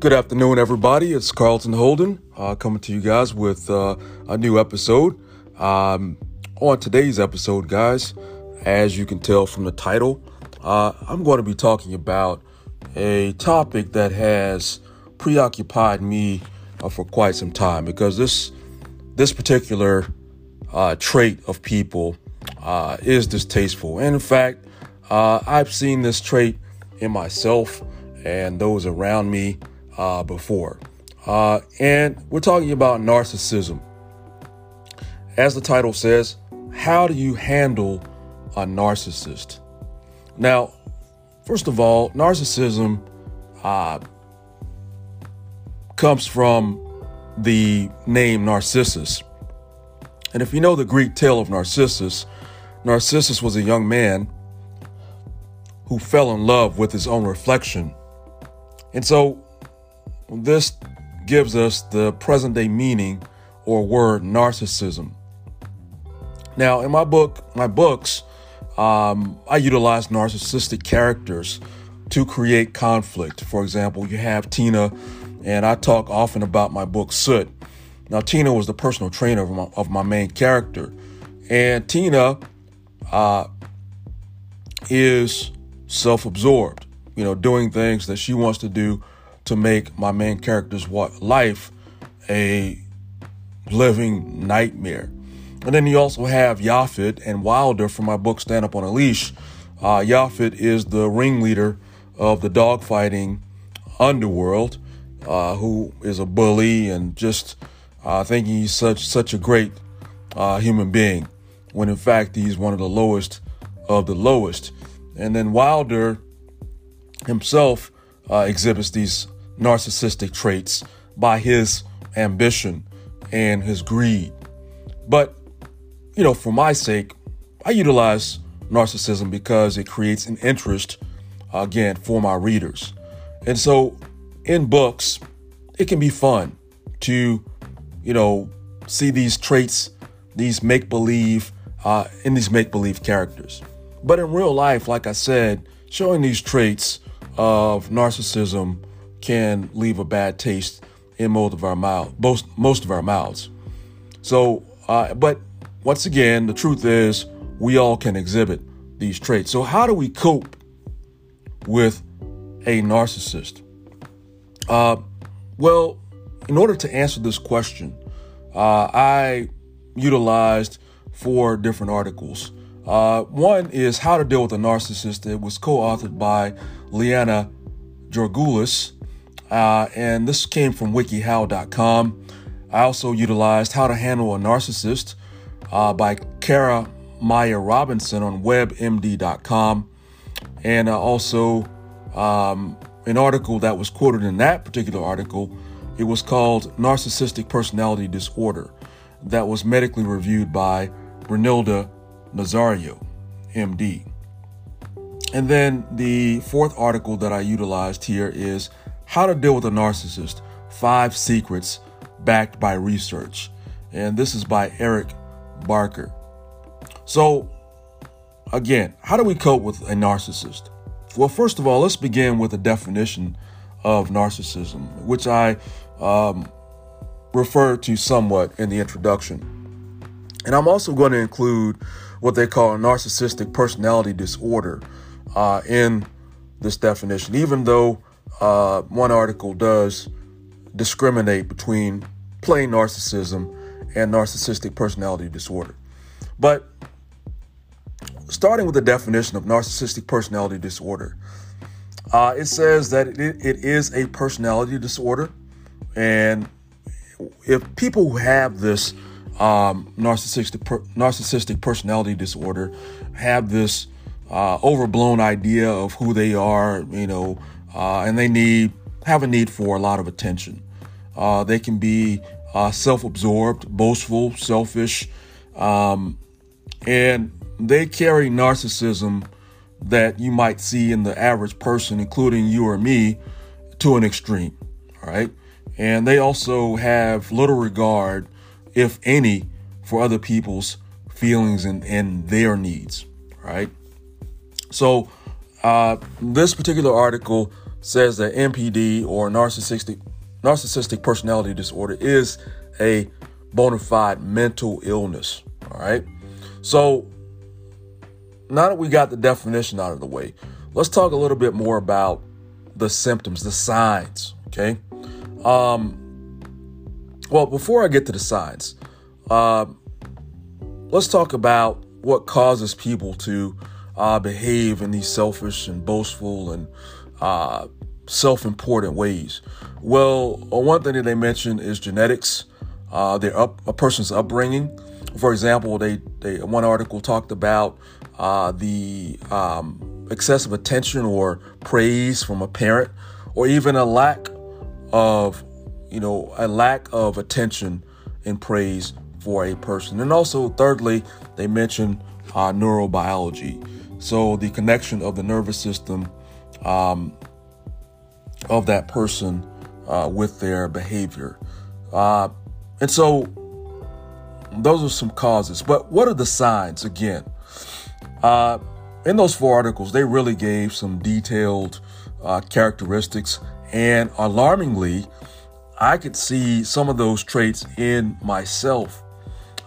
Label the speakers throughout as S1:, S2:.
S1: Good afternoon, everybody. It's Carlton Holden uh, coming to you guys with uh, a new episode. Um, on today's episode, guys, as you can tell from the title, uh, I'm going to be talking about a topic that has preoccupied me uh, for quite some time because this this particular uh, trait of people uh, is distasteful, and in fact, I've seen this trait in myself and those around me uh, before. Uh, and we're talking about narcissism. As the title says, how do you handle a narcissist? Now, first of all, narcissism uh, comes from the name Narcissus. And if you know the Greek tale of Narcissus, Narcissus was a young man who fell in love with his own reflection. And so this gives us the present day meaning or word narcissism. Now, in my book, my books, um, I utilize narcissistic characters to create conflict. For example, you have Tina, and I talk often about my book Soot. Now, Tina was the personal trainer of my, of my main character, and Tina uh, is self-absorbed. You know, doing things that she wants to do to make my main character's life a living nightmare. And then you also have Yaphet and Wilder from my book Stand Up on a Leash. Uh, Yaphet is the ringleader of the dogfighting underworld, uh, who is a bully and just uh, thinking he's such such a great uh, human being, when in fact he's one of the lowest of the lowest. And then Wilder himself uh, exhibits these narcissistic traits by his ambition and his greed. But, you know, for my sake, I utilize narcissism because it creates an interest, again, for my readers. And so in books, it can be fun to, you know, see these traits, these make believe, uh, in these make believe characters. But in real life, like I said, showing these traits of narcissism can leave a bad taste in most of our mouth, most most of our mouths. So, uh, but once again, the truth is we all can exhibit these traits. So, how do we cope with a narcissist? Uh, well, in order to answer this question, uh, I utilized four different articles. Uh, one is How to Deal with a Narcissist. It was co authored by Liana Georgoulis uh, and this came from wikihow.com. I also utilized How to Handle a Narcissist uh, by Kara Mayer Robinson on webmd.com. And uh, also um, an article that was quoted in that particular article. It was called Narcissistic Personality Disorder, that was medically reviewed by Brunilda Nazario, MD. And then the fourth article that I utilized here is how to Deal with a Narcissist Five Secrets Backed by Research. And this is by Eric Barker. So, again, how do we cope with a narcissist? Well, first of all, let's begin with a definition of narcissism, which I um, referred to somewhat in the introduction. And I'm also going to include what they call a narcissistic personality disorder uh, in this definition, even though uh, one article does discriminate between plain narcissism and narcissistic personality disorder. But starting with the definition of narcissistic personality disorder, uh, it says that it, it is a personality disorder. And if people who have this um, narcissistic, per, narcissistic personality disorder have this uh, overblown idea of who they are, you know, uh, and they need have a need for a lot of attention. Uh, they can be uh, self-absorbed, boastful, selfish, um, and they carry narcissism that you might see in the average person, including you or me, to an extreme. All right, and they also have little regard, if any, for other people's feelings and, and their needs. Right. So, uh, this particular article says that NPD or narcissistic narcissistic personality disorder is a bona fide mental illness. All right. So now that we got the definition out of the way, let's talk a little bit more about the symptoms, the signs. Okay. Um, well, before I get to the signs, uh, let's talk about what causes people to uh, behave in these selfish and boastful and uh, self important ways. Well, uh, one thing that they mention is genetics, uh, their up, a person's upbringing. For example, they, they one article talked about uh, the um, excessive attention or praise from a parent, or even a lack of you know, a lack of attention and praise for a person. And also, thirdly, they mention uh, neurobiology. So, the connection of the nervous system um, of that person uh, with their behavior. Uh, and so, those are some causes. But what are the signs again? Uh, in those four articles, they really gave some detailed uh, characteristics and alarmingly, I could see some of those traits in myself.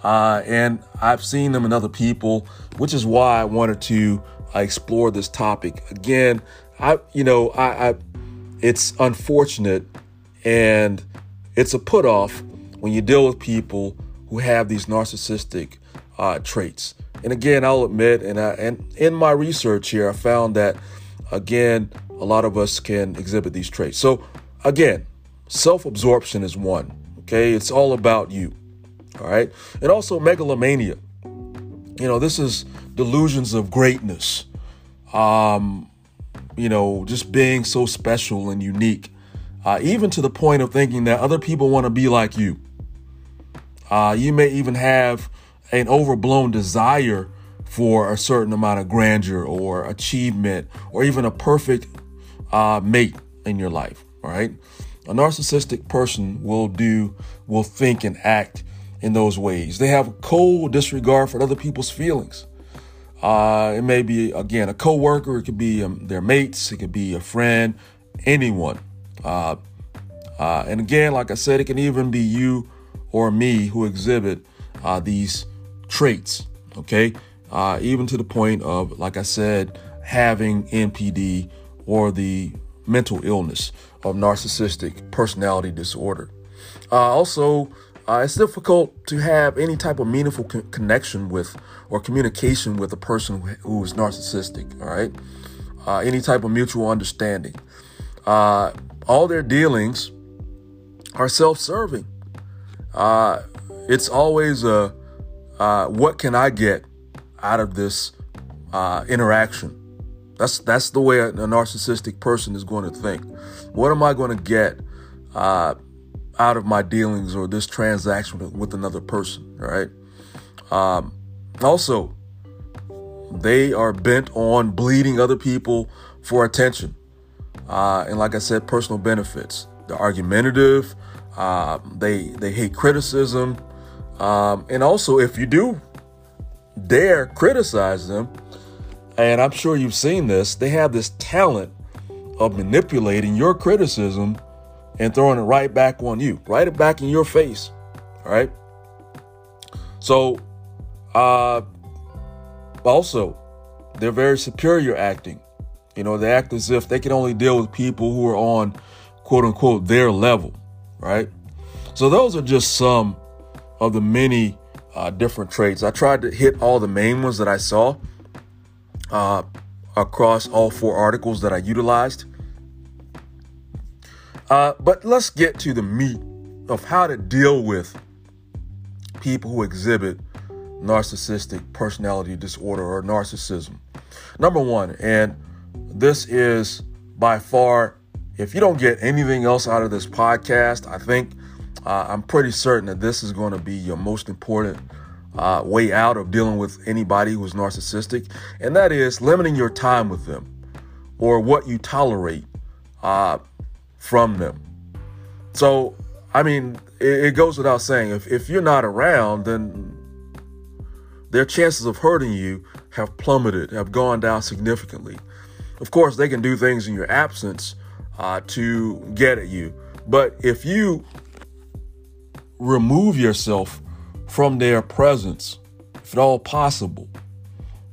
S1: Uh, and I've seen them in other people, which is why I wanted to uh, explore this topic. Again, I, you know, I, I, it's unfortunate and it's a put off when you deal with people who have these narcissistic uh, traits. And again, I'll admit, and, I, and in my research here, I found that again, a lot of us can exhibit these traits. So again, Self absorption is one. Okay. It's all about you. All right. And also megalomania. You know, this is delusions of greatness. Um, you know, just being so special and unique, uh, even to the point of thinking that other people want to be like you. Uh, you may even have an overblown desire for a certain amount of grandeur or achievement or even a perfect uh, mate in your life. All right. A narcissistic person will do, will think and act in those ways. They have a cold disregard for other people's feelings. Uh, it may be, again, a coworker, it could be um, their mates, it could be a friend, anyone. Uh, uh, and again, like I said, it can even be you or me who exhibit uh, these traits, okay? Uh, even to the point of, like I said, having NPD or the mental illness of narcissistic personality disorder. Uh, also, uh, it's difficult to have any type of meaningful co- connection with or communication with a person who is narcissistic. All right, uh, any type of mutual understanding. Uh, all their dealings are self-serving. Uh, it's always a uh, what can I get out of this interaction? That's that's the way a, a narcissistic person is going to think. What am I going to get uh, out of my dealings or this transaction with, another person? Right. Um, also, they are bent on bleeding other people for attention, uh, and like I said, personal benefits. They're argumentative. Uh, they they hate criticism, um, and also if you do dare criticize them, and I'm sure you've seen this, they have this talent of manipulating your criticism and throwing it right back on you, right back in your face. All right. So, uh, also, they're very superior acting. You know, they act as if they can only deal with people who are on quote unquote their level, right? So, those are just some of the many uh, different traits. I tried to hit all the main ones that I saw uh, across all four articles that I utilized. Uh, but let's get to the meat of how to deal with people who exhibit narcissistic personality disorder or narcissism. Number one, and this is by far, if you don't get anything else out of this podcast, I think uh, I'm pretty certain that this is going to be your most important uh, way out of dealing with anybody who's narcissistic, and that is limiting your time with them or what you tolerate uh, from them. So, I mean, it, it goes without saying, if, if you're not around, then their chances of hurting you have plummeted, have gone down significantly. Of course, they can do things in your absence uh, to get at you. But if you remove yourself from their presence, if at all possible,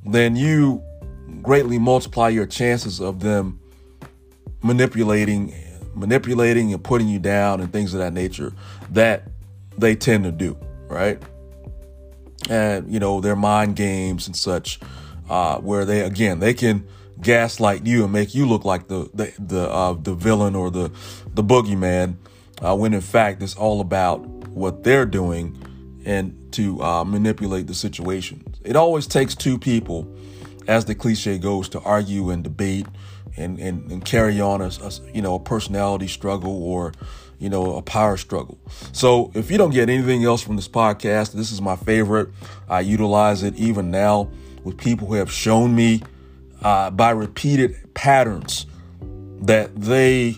S1: then you greatly multiply your chances of them manipulating manipulating and putting you down and things of that nature that they tend to do, right? And you know, their mind games and such, uh, where they again they can gaslight you and make you look like the the the uh, the villain or the the boogeyman, uh, when in fact it's all about what they're doing and to uh, manipulate the situation. It always takes two people, as the cliche goes, to argue and debate and and, and carry on a, a you know a personality struggle or you know a power struggle. So if you don't get anything else from this podcast, this is my favorite. I utilize it even now with people who have shown me uh, by repeated patterns that they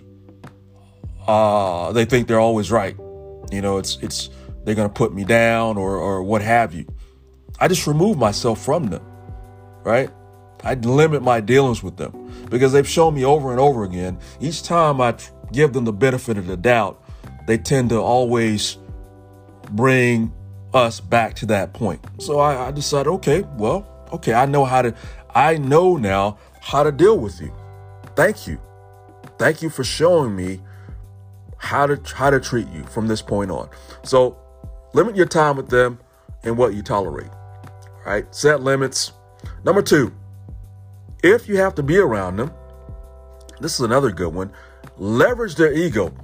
S1: uh, they think they're always right. You know, it's it's they're gonna put me down or or what have you. I just remove myself from them, right? I limit my dealings with them because they've shown me over and over again. Each time I give them the benefit of the doubt, they tend to always bring us back to that point. So I, I decided, okay, well, okay, I know how to, I know now how to deal with you. Thank you. Thank you for showing me how to how to treat you from this point on. So limit your time with them and what you tolerate. Right? Set limits. Number two, if you have to be around them, this is another good one. Leverage their ego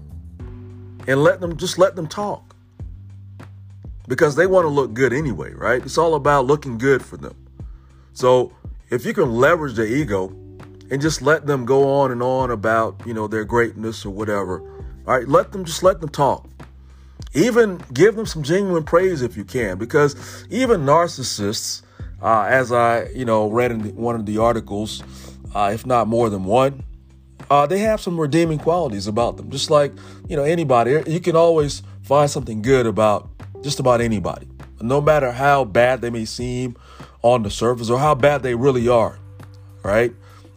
S1: and let them just let them talk. Because they want to look good anyway, right? It's all about looking good for them. So if you can leverage their ego and just let them go on and on about, you know, their greatness or whatever, all right, let them just let them talk. Even give them some genuine praise if you can, because even narcissists, uh, as I, you know, read in one of the articles, uh, if not more than one, uh, they have some redeeming qualities about them. Just like, you know, anybody, you can always find something good about just about anybody, no matter how bad they may seem on the surface or how bad they really are, right?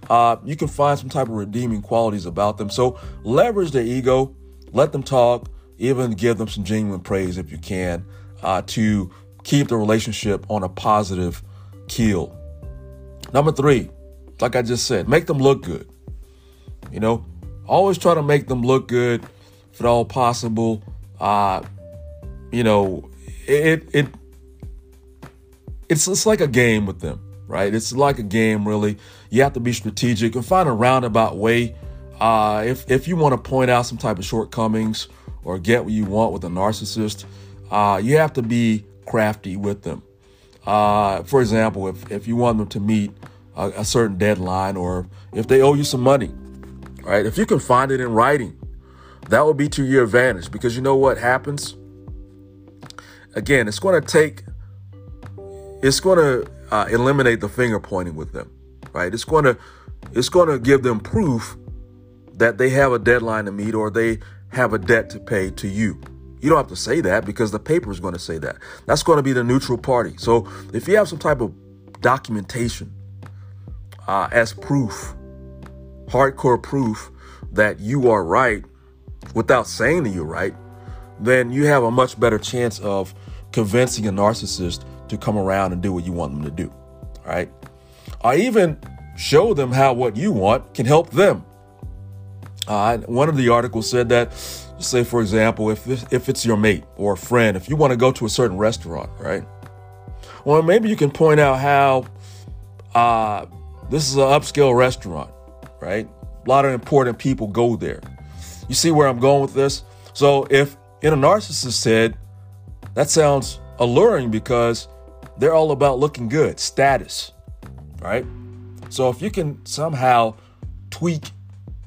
S1: Uh, you can find some type of redeeming qualities about them. So leverage their ego, let them talk, even give them some genuine praise if you can, uh, to keep the relationship on a positive keel. Number three, like I just said, make them look good. You know, always try to make them look good if at all possible. Uh, you know, it it it's it's like a game with them, right? It's like a game, really. You have to be strategic and find a roundabout way. Uh, if if you want to point out some type of shortcomings or get what you want with a narcissist, uh, you have to be crafty with them. Uh, for example, if if you want them to meet a, a certain deadline or if they owe you some money, right? If you can find it in writing, that will be to your advantage because you know what happens? Again, it's going to take, it's going to uh, eliminate the finger pointing with them, right? It's going to, it's going to give them proof that they have a deadline to meet or they have a debt to pay to you. You don't have to say that because the paper is going to say that. That's going to be the neutral party. So if you have some type of documentation uh, as proof hardcore proof that you are right without saying that you're right, then you have a much better chance of convincing a narcissist to come around and do what you want them to do. Right? I even show them how what you want can help them. Uh, one of the articles said that, say for example, if if it's your mate or a friend, if you want to go to a certain restaurant, right? Well, maybe you can point out how uh, this is an upscale restaurant right? A lot of important people go there. You see where I'm going with this? So if in a narcissist's head, that sounds alluring because they're all about looking good, status, right? So if you can somehow tweak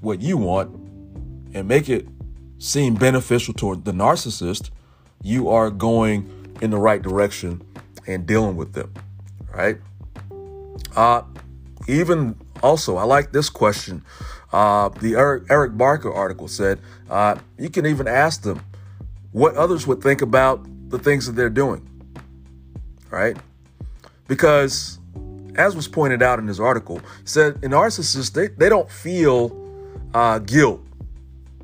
S1: what you want and make it seem beneficial toward the narcissist, you are going in the right direction and dealing with them, right? Uh, even also, I like this question. Uh, the Eric, Eric, Barker article said uh, you can even ask them what others would think about the things that they're doing, right? Because, as was pointed out in his article, said in narcissists they, they don't feel uh, guilt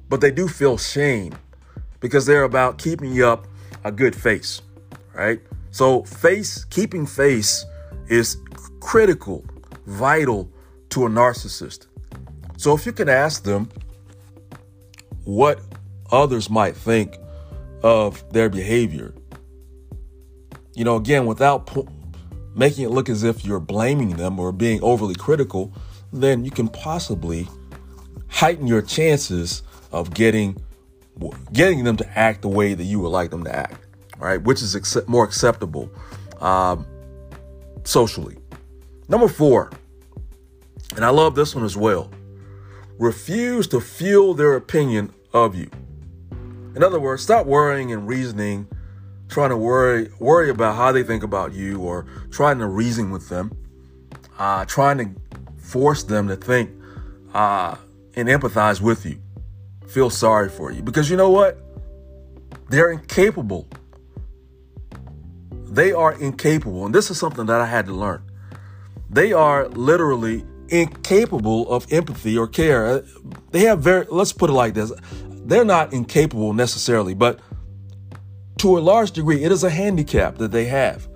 S1: but they do feel shame because they're about keeping you up a good face, right? So, face, keeping face is critical, vital to a narcissist. So, if you can ask them what others might think of their behavior, you know, again, without po- making it look as if you're blaming them or being overly critical, then you can possibly heighten your chances of getting getting them to act the way that you would like them to act, right? Which is accept, more acceptable um, socially. Number four, and I love this one as well. Refuse to fuel their opinion of you. In other words, stop worrying and reasoning trying to worry worry about how they think about you or trying to reason with them, uh, trying to force them to think uh, and empathize with you, feel sorry for you. Because you know what? They're incapable. They are incapable. And this is something that I had to learn. They are literally incapable of empathy or care. Uh, they have very, let's put it like this. They're not incapable necessarily, but to a large degree, it is a handicap that they have.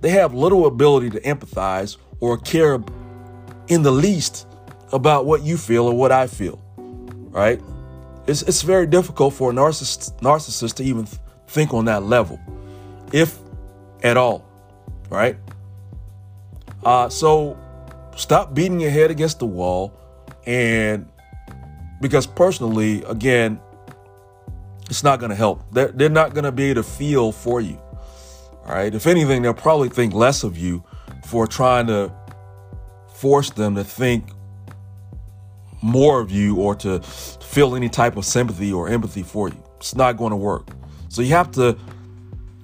S1: They have little ability to empathize or care in the least about what you feel or what I feel, right? It's, it's very difficult for a narcissist, narcissist to even think on that level, if at all, right? Uh, so stop beating your head against the wall. And because personally, again, it's not going to help. They're, they're not going to be able to feel for you. All right. If anything, they'll probably think less of you for trying to force them to think more of you or to feel any type of sympathy or empathy for you. It's not going to work. So you have to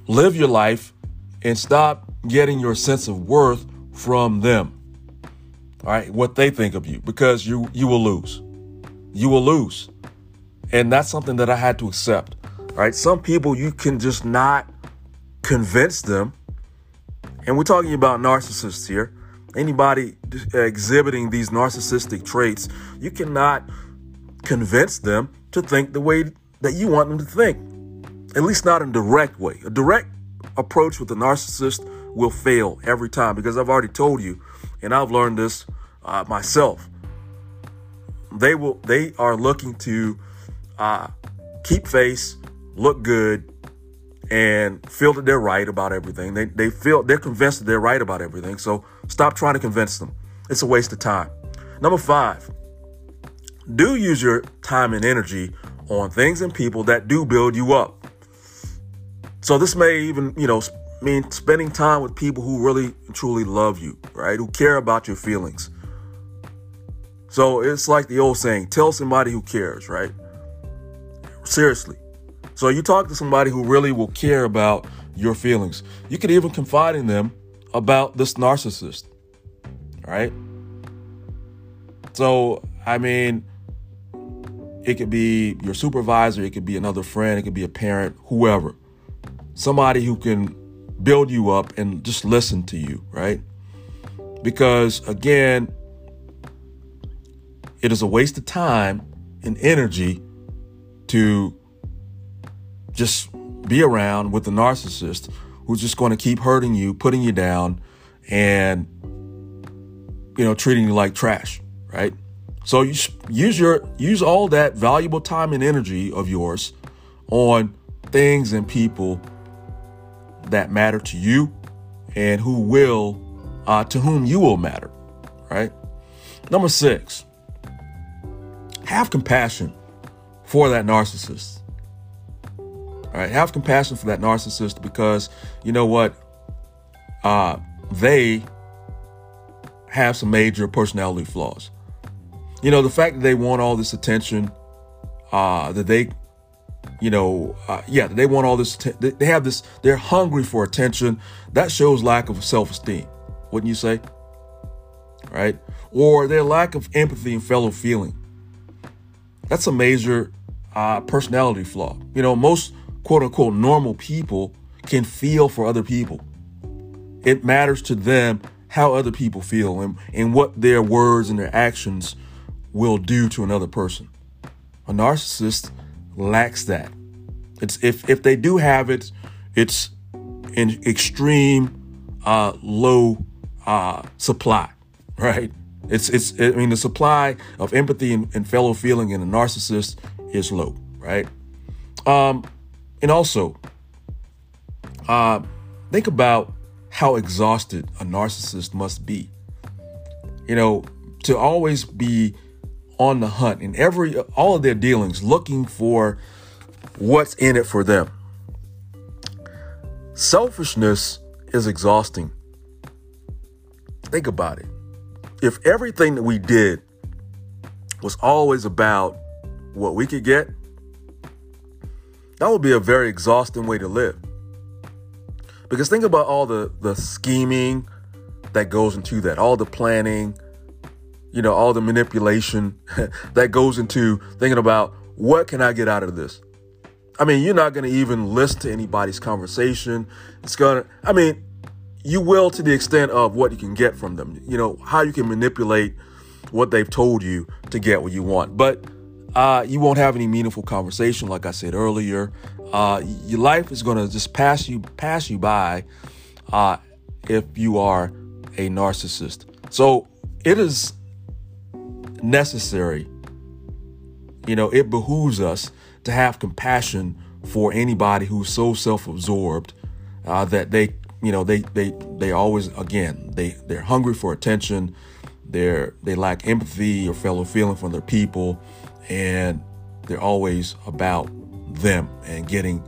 S1: live your life and stop getting your sense of worth from them. All right, what they think of you because you you will lose. You will lose. And that's something that I had to accept. Right? Some people you can just not convince them. And we're talking about narcissists here. Anybody exhibiting these narcissistic traits, you cannot convince them to think the way that you want them to think. At least not in a direct way. A direct approach with a narcissist will fail every time because I've already told you, and I've learned this uh, myself. They will. They are looking to uh, keep face, look good, and feel that they're right about everything. They, they feel they're convinced that they're right about everything. So stop trying to convince them. It's a waste of time. Number five, do use your time and energy on things and people that do build you up. So this may even, you know, mean spending time with people who really truly love you, right? Who care about your feelings. So it's like the old saying, tell somebody who cares, right? Seriously. So you talk to somebody who really will care about your feelings. You could even confide in them about this narcissist. Right? So, I mean, it could be your supervisor, it could be another friend, it could be a parent, whoever. Somebody who can build you up and just listen to you, right? Because again, it is a waste of time and energy to just be around with the narcissist who's just going to keep hurting you, putting you down, and you know treating you like trash, right? So you use your use all that valuable time and energy of yours on things and people that matter to you and who will uh, to whom you will matter, right? Number six, have compassion for that narcissist. All right, have compassion for that narcissist because you know what? Uh, they have some major personality flaws. You know, the fact that they want all this attention, uh, that they, you know, uh, yeah, they want all this, they have this, they're hungry for attention. That shows lack of self esteem, wouldn't you say? Right? Or their lack of empathy and fellow feeling. That's a major uh, personality flaw. You know, most quote unquote normal people can feel for other people. It matters to them how other people feel and, and what their words and their actions will do to another person. A narcissist lacks that. It's if if they do have it, it's in extreme uh, low uh, supply, right? It's it's I mean the supply of empathy and, and fellow feeling in a narcissist is low, right? Um, and also, uh, think about how exhausted a narcissist must be. You know, to always be on the hunt in every all of their dealings, looking for what's in it for them. Selfishness is exhausting. Think about it. If everything that we did was always about what we could get, that would be a very exhausting way to live. Because think about all the, the scheming that goes into that, all the planning, you know, all the manipulation that goes into thinking about what can I get out of this? I mean, you're not going to even listen to anybody's conversation. It's going to, I mean, you will to the extent of what you can get from them, you know, how you can manipulate what they've told you to get what you want. But uh, you won't have any meaningful conversation, like I said earlier. Uh, your life is going to just pass you pass you by uh, if you are a narcissist. So it is necessary. You know, it behooves us to have compassion for anybody who's so self-absorbed uh, that they, you know, they they they always again they they're hungry for attention. They're they lack empathy or fellow feeling for their people, and they're always about them and getting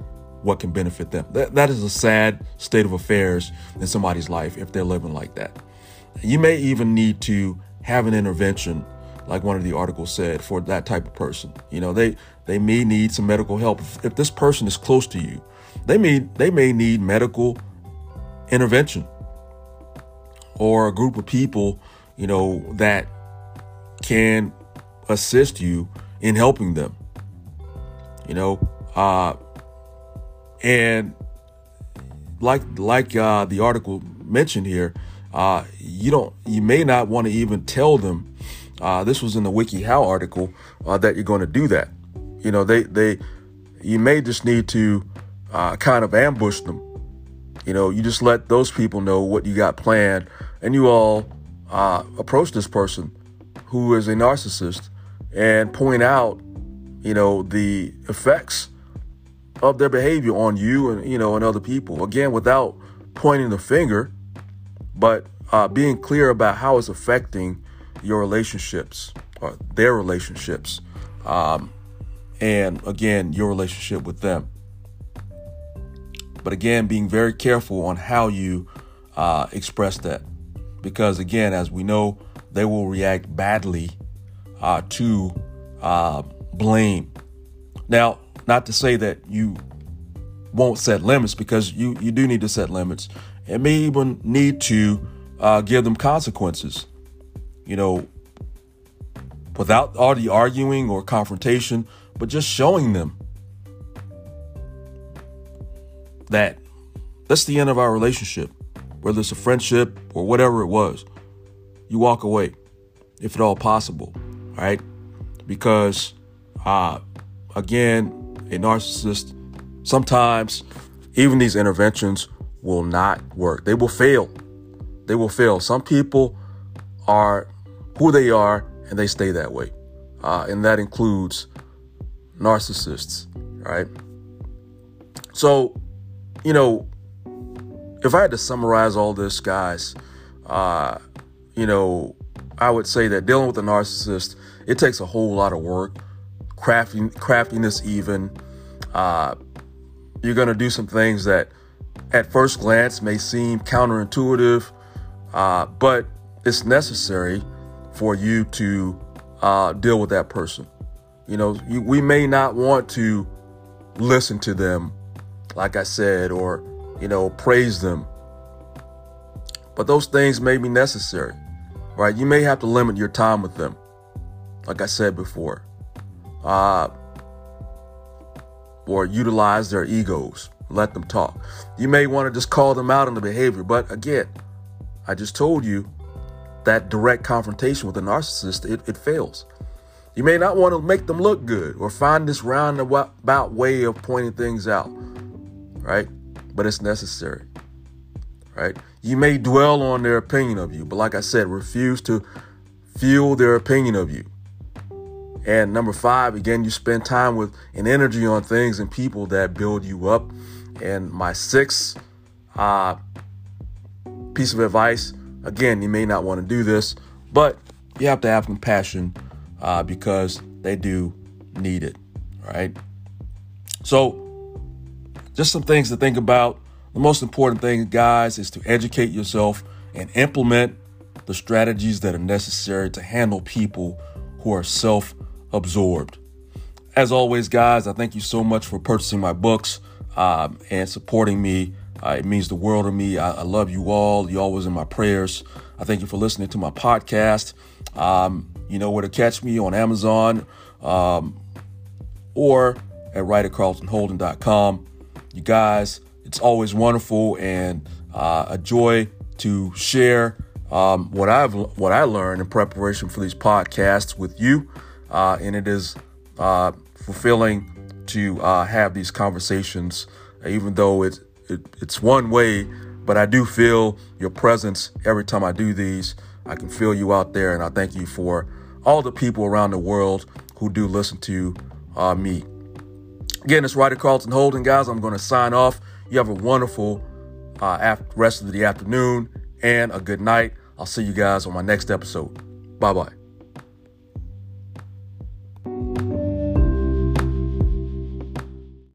S1: what can benefit them. That, that is a sad state of affairs in somebody's life if they're living like that. You may even need to have an intervention, like one of the articles said, for that type of person. You know, they they may need some medical help. If, if this person is close to you, they may they may need medical intervention or a group of people, you know, that can assist you in helping them. You know, uh, and like like uh, the article mentioned here, uh, you don't you may not want to even tell them. Uh, this was in the WikiHow article uh, that you're going to do that. You know, they they you may just need to uh, kind of ambush them. You know, you just let those people know what you got planned, and you all uh, approach this person who is a narcissist and point out, you know, the effects of their behavior on you and you know and other people. Again, without pointing the finger, but uh, being clear about how it's affecting your relationships or their relationships, um, and again your relationship with them. But again, being very careful on how you uh, express that, because again, as we know, they will react badly uh, to uh, blame. Now, not to say that you won't set limits because you, you do need to set limits and may even need to uh, give them consequences. You know, without all the arguing or confrontation, but just showing them that that's the end of our relationship, whether it's a friendship or whatever it was. You walk away, if at all possible, right? Because, uh, again, a narcissist, sometimes even these interventions will not work. They will fail. They will fail. Some people are who they are and they stay that way. Uh, and that includes narcissists, right? So, you know, if I had to summarize all this, guys, uh, you know, I would say that dealing with a narcissist, it takes a whole lot of work crafting, craftiness even. Uh, you're going to do some things that at first glance may seem counterintuitive, uh, but it's necessary for you to uh, deal with that person. You know, you, we may not want to listen to them, like I said, or, you know, praise them. But those things may be necessary, right? You may have to limit your time with them, like I said before uh, or utilize their egos. Let them talk. You may want to just call them out on the behavior, but again, I just told you that direct confrontation with a narcissist, it, it fails. You may not want to make them look good or find this roundabout way of pointing things out, right? But it's necessary, right? You may dwell on their opinion of you, but like I said, refuse to fuel their opinion of you. And number five, again, you spend time with and energy on things and people that build you up. And my sixth uh, piece of advice again, you may not want to do this, but you have to have compassion uh, because they do need it, right? So, just some things to think about. The most important thing, guys, is to educate yourself and implement the strategies that are necessary to handle people who are self absorbed. As always, guys, I thank you so much for purchasing my books um, and supporting me. Uh, it means the world to me. I, I, love you all. You always in my prayers. I thank you for listening to my podcast. Um, you know where to catch me on Amazon um, or at writercarltonholden.com. You guys, it's always wonderful and uh, a joy to share um, what I've what I learned in preparation for these podcasts with you uh, and it is uh, fulfilling to uh, have these conversations, even though it, it, it's one way. But I do feel your presence every time I do these. I can feel you out there, and I thank you for all the people around the world who do listen to uh, me. Again, it's Writer Carlton Holden, guys. I'm going to sign off. You have a wonderful uh, rest of the afternoon and a good night. I'll see you guys on my next episode. Bye bye.